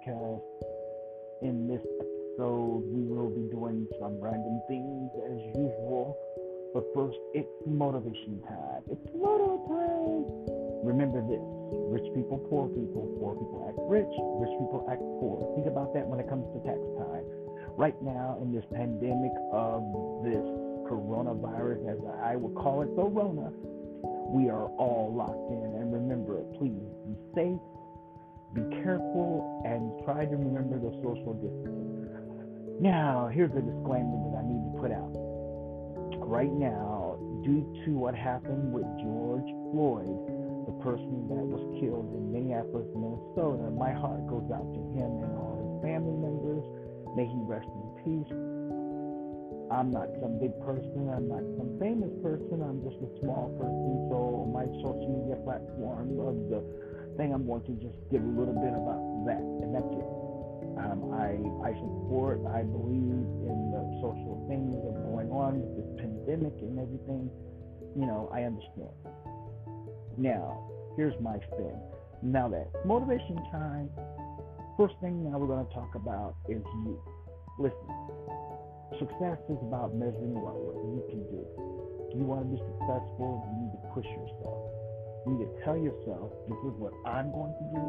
podcast. In this episode, we will be doing some random things as usual. But first, it's motivation time. It's moto time. Remember this rich people, poor people, poor people act rich, rich people act poor. Think about that when it comes to tax time. Right now, in this pandemic of this coronavirus, as I would call it, the Rona, we are all locked in. And remember, please be safe, be careful, and try to remember the social distancing. Now, here's a disclaimer that I need to put out. Right now, due to what happened with George Floyd, the person that was killed in Minneapolis, Minnesota, my heart goes out to him and all his family members. May he rest in peace. I'm not some big person. I'm not some famous person. I'm just a small person. So my social media platform of the thing I'm going to just give a little bit about that, and that's it. Um, I I support. I believe in the social things that are going on with this pandemic and everything. You know, I understand. Now, here's my spin. Now that motivation time. First thing now we're going to talk about is you. Listen, success is about measuring what, you can do. You want to be successful, you need to push yourself. You need to tell yourself, this is what I'm going to do.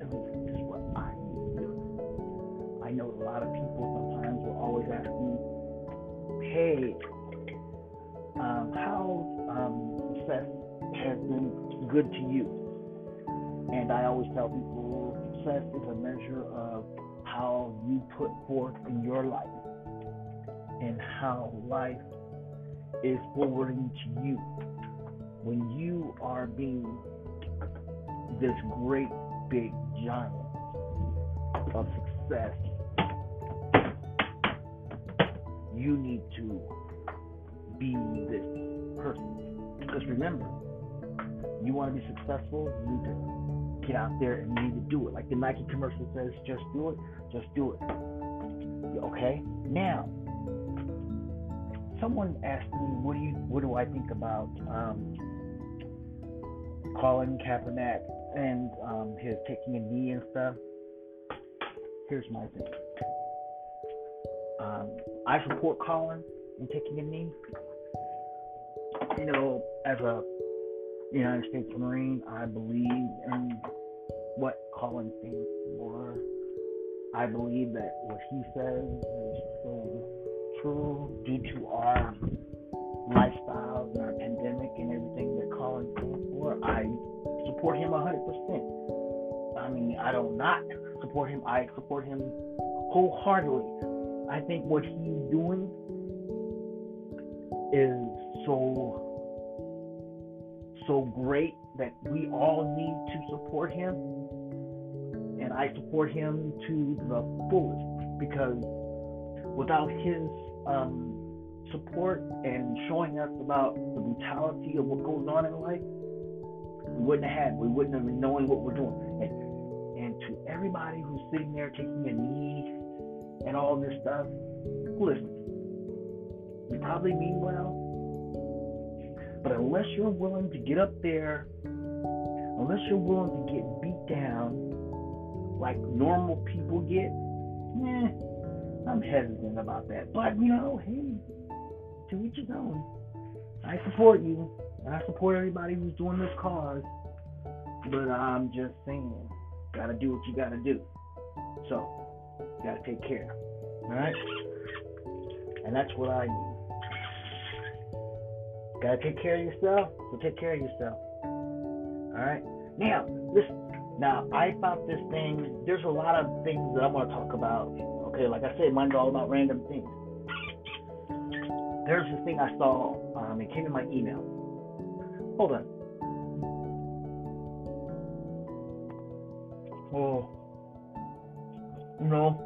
This is what I need to do. I know a lot of people sometimes will always ask me, hey, um, how um, success has been good to you? And I always tell people success is a measure of how you put forth in your life and how life is forwarding to you. When you are being this great big giant of success, you need to be this person. Because remember, you want to be successful, you need to get out there and you need to do it. Like the Nike commercial says, just do it, just do it. Okay? Now, someone asked me, what do you what do I think about um, Colin Kaepernick and um, his taking a knee and stuff? Here's my thing. Um, I support Colin in taking a knee. You know, as a United States Marine, I believe in what Colin stands for. I believe that what he says is so true due to our lifestyles and our pandemic and everything that Colin stands. I support him 100%. I mean, I don't not support him. I support him wholeheartedly. I think what he's doing is so so great that we all need to support him and I support him to the fullest because without his um, support and showing us about the brutality of what goes on in life, we wouldn't have had, we wouldn't have been knowing what we're doing. And, and to everybody who's sitting there taking a knee and all this stuff, listen, you probably mean well, but unless you're willing to get up there, unless you're willing to get beat down like normal people get, eh, I'm hesitant about that. But you know, hey, to each his own. I support you. I support everybody who's doing this cause. But I'm just saying, gotta do what you gotta do. So, gotta take care. Alright? And that's what I need. Gotta take care of yourself, so take care of yourself. Alright? Now, listen. Now, I found this thing, there's a lot of things that I'm gonna talk about. Okay, like I said, mine's all about random things. There's this thing I saw, um, it came in my email. Hold on. Oh. No.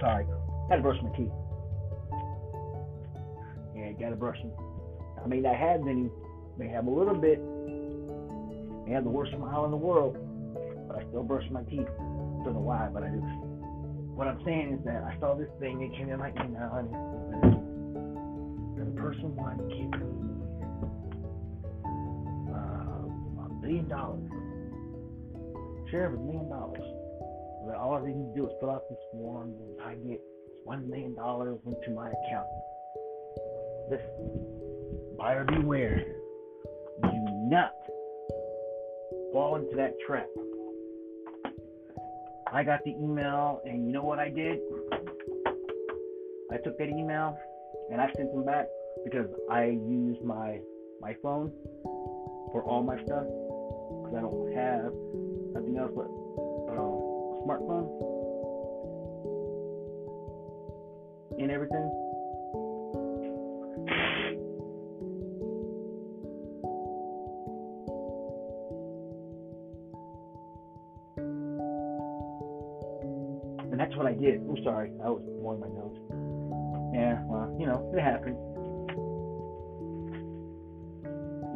Sorry. Gotta brush my teeth. Yeah, gotta brush them. I mean, not have any, may have a little bit. May have the worst smile in the world, still brush my teeth. Don't know why, but I do. what I'm saying is that I saw this thing, it came in my email, and the person wanted to give me uh, a million dollars. Share of a million dollars. But all I need to do is fill out this form, and I get one million dollars into my account. Listen, buyer beware. Do not fall into that trap. I got the email, and you know what I did? I took that email and I sent them back because I use my my phone for all my stuff because I don't have nothing else but uh, a smartphone and everything. Did. I'm sorry, I was blowing my nose. Yeah, well, you know, it happened.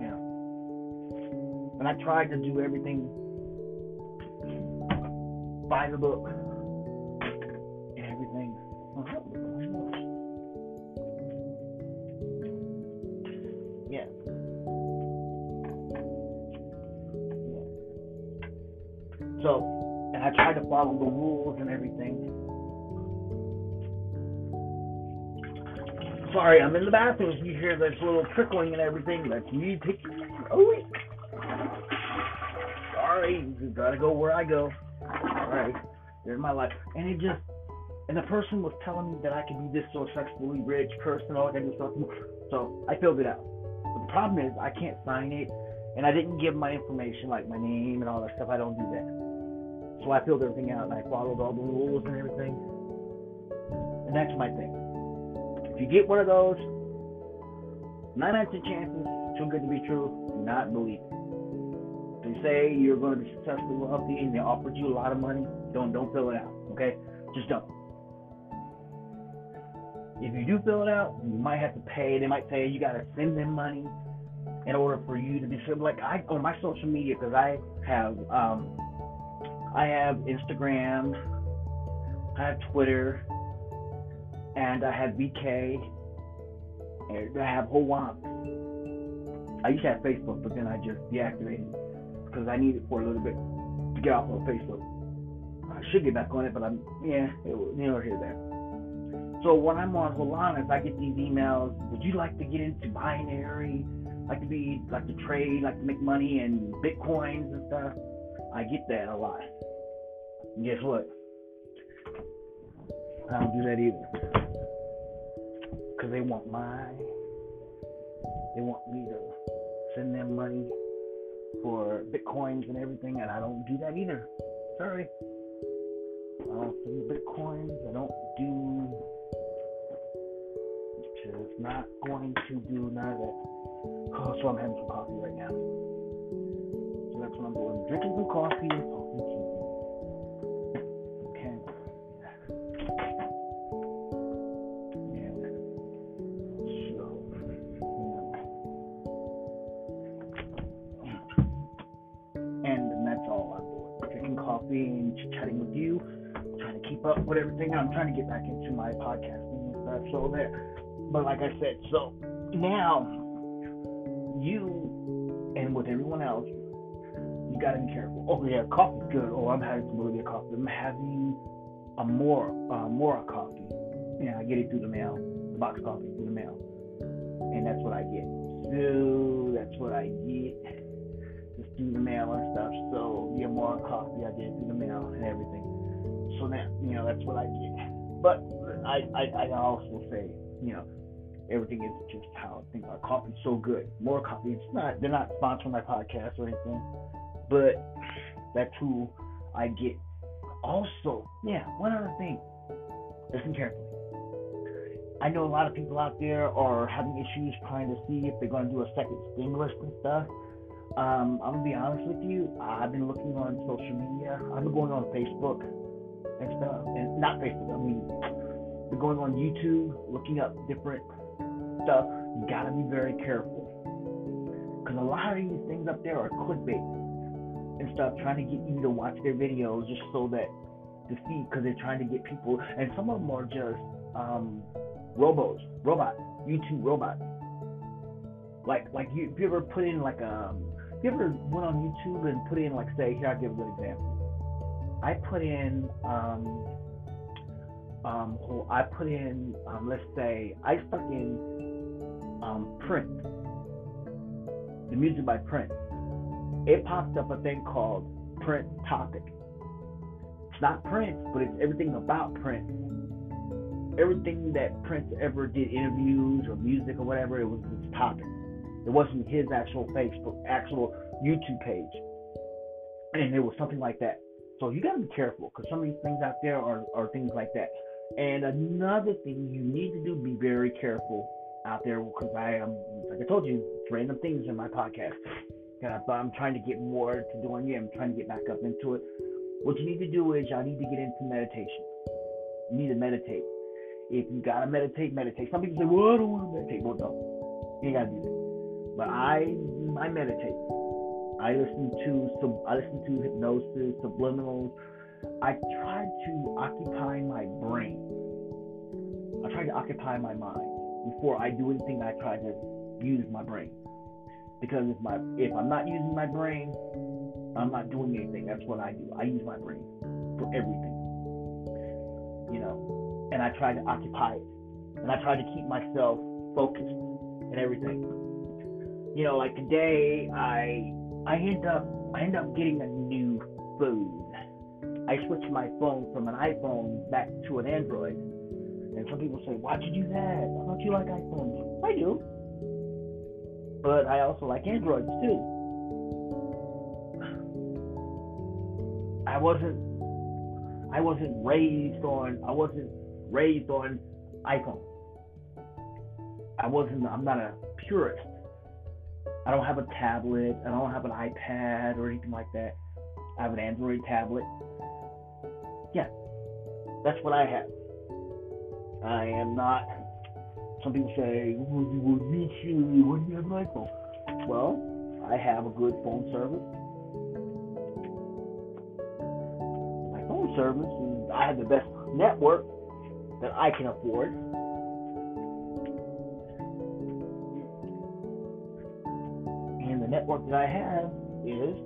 Yeah. And I tried to do everything by the book and everything. Yeah. Yeah. So, and I tried to follow the rules and everything. Sorry, I'm in the bathroom. You hear this little trickling and everything, that's me taking oh wait. Sorry, you gotta go where I go. Alright. There's my life. And it just and the person was telling me that I could be this successfully rich person, and all I is talk to. So I filled it out. But the problem is I can't sign it and I didn't give my information like my name and all that stuff. I don't do that. So I filled everything out and I followed all the rules and everything. And that's my thing. If you get one of those, nine out of ten chances, too good to be true, do not believe it. They say you're going to be successful, wealthy, and they offered you a lot of money, don't don't fill it out. Okay, just don't. If you do fill it out, you might have to pay. They might say you got to send them money in order for you to be like I on my social media because I have um, I have Instagram, I have Twitter, and I have VK, and I have Hawam. I used to have Facebook, but then I just deactivated because I need it for a little bit to get off of Facebook. I should get back on it, but I'm yeah, it, you know here there. So when I'm on Holanas, I get these emails. Would you like to get into binary? Like to be like to trade, like to make money and bitcoins and stuff. I get that a lot. And guess what? I don't do that either. Because they want my, they want me to send them money for bitcoins and everything, and I don't do that either. Sorry. I don't send bitcoins. I don't do, just not going to do none of. Oh, so I'm having some coffee right now. So that's what I'm doing. Drinking some coffee and chatting with you. Trying to keep up with everything. I'm trying to get back into my podcasting and stuff. So there. But like I said, so now you and with everyone else, you gotta be careful. Oh yeah, coffee's good. Oh, I'm having some coffee. I'm having a more uh, Mora coffee. Yeah, I get it through the mail, the box coffee through the mail, and that's what I get. So that's what I get, just through the mail and stuff. So yeah, more coffee, I get So that you know, that's what I get. But I I, I also say, you know, everything is just how I think coffee's so good. More coffee. It's not they're not sponsoring my podcast or anything, but that's who I get. Also, yeah, one other thing. Listen carefully. I know a lot of people out there are having issues trying to see if they're going to do a second stimulus and stuff. Um, I'm gonna be honest with you. I've been looking on social media. I've been going on Facebook and stuff, and not Facebook. I mean, going on YouTube, looking up different stuff, you gotta be very careful. Because a lot of these things up there are clickbait and stuff, trying to get you to watch their videos just so that to see because they're trying to get people, and some of them are just um, robos, robots, YouTube robots. Like like you, if you ever put in like um, you ever went on YouTube and put in like say here I'll give a good example. I put in um, um, I put in um, let's say I stuck in um, Prince, the music by Prince. It popped up a thing called Prince Topic. It's not Prince, but it's everything about Prince. Everything that Prince ever did, interviews or music or whatever, it was his topic. It wasn't his actual Facebook, actual YouTube page. And it was something like that. So you gotta be careful because some of these things out there are, are things like that. And another thing you need to do, be very careful out there because I am, like I told you, random things in my podcast. but I'm trying to get more to doing it. I'm trying to get back up into it. What you need to do is y'all need to get into meditation. You need to meditate. If you gotta meditate, meditate. Some people say, "Well, I don't want to meditate." Well, don't. You gotta do that. But I, I meditate. I listen to some. I listen to hypnosis, subliminals. I try to occupy my brain. I try to occupy my mind before I do anything. I try to use my brain because if my if I'm not using my brain, I'm not doing anything. That's what I do. I use my brain for everything. You know, and I try to occupy it, and I try to keep myself focused and everything. You know, like today, I I end up I end up getting a new phone. I switched my phone from an iPhone back to an Android. And some people say, Why'd you do that? Why don't you like iPhones? I do but I also like Androids too. I wasn't I wasn't raised on I wasn't raised on iPhone. I wasn't I'm not a purist. I don't have a tablet, I don't have an iPad or anything like that. I have an Android tablet. Yeah. That's what I have. I am not some people say, well, you will reach you, have an iPhone. Well, I have a good phone service. My phone service is, I have the best network that I can afford. That I have is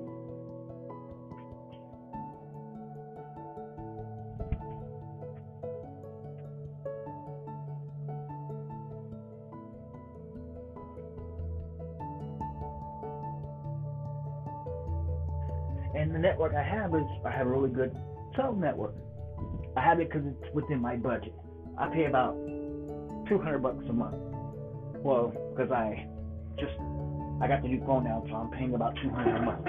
And the network I have is I have a really good cell network. I have it because it's within my budget. I pay about 200 bucks a month. Well, because I just I got the new phone now, so I'm paying about 200 a month.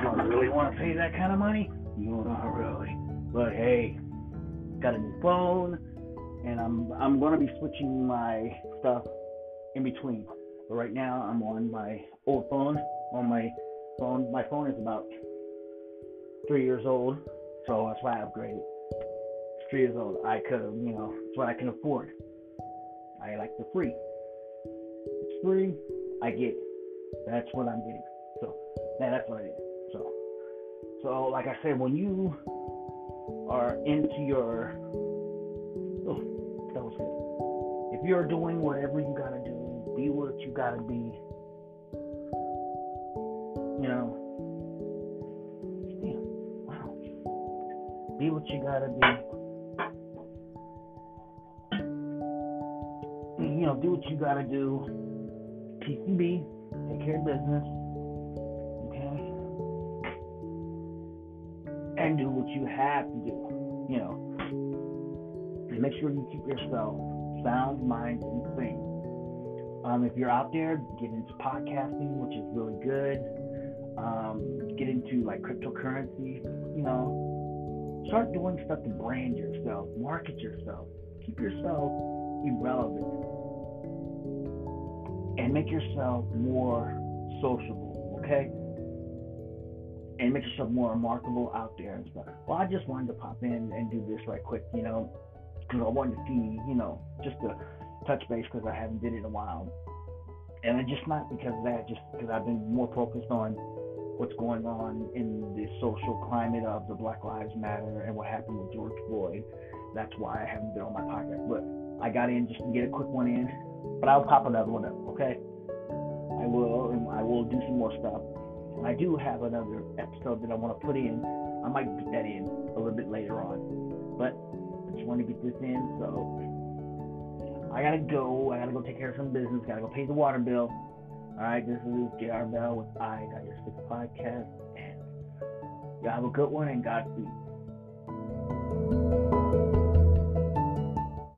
Do I really want to pay that kind of money? No, not really. But hey, got a new phone, and I'm I'm gonna be switching my stuff in between. But right now, I'm on my old phone. On my phone, my phone is about three years old, so that's why I upgraded. It's three years old. I could, you know, it's what I can afford. I like the free. It's free. I get it. That's what I'm getting. So, that's what I did. So, so like I said, when you are into your, oh, that was good. If you're doing whatever you gotta do be what you gotta be. You know. Damn, wow. Be what you gotta be. You know, do what you gotta do. TCB, take care of business. Okay? And do what you have to do. You know. And make sure you keep yourself sound mind and sane. Um, if you're out there, get into podcasting, which is really good. Um, get into like cryptocurrency, you know. Start doing stuff to brand yourself, market yourself, keep yourself irrelevant, and make yourself more sociable, okay? And make yourself more remarkable out there and stuff. Well, I just wanted to pop in and do this right quick, you know, because I wanted to see, you know, just to touch base because I haven't did it in a while. And it's just not because of that, just because I've been more focused on what's going on in the social climate of the Black Lives Matter and what happened with George Floyd. That's why I haven't been on my podcast. But I got in just to get a quick one in. But I'll pop another one up, okay? I will, and I will do some more stuff. I do have another episode that I want to put in. I might put that in a little bit later on. But I just want to get this in, so I gotta go. I gotta go take care of some business. Gotta go pay the water bill. All right, this is J.R. Bell with I Got Your Six podcast, and y'all have a good one and Godspeed.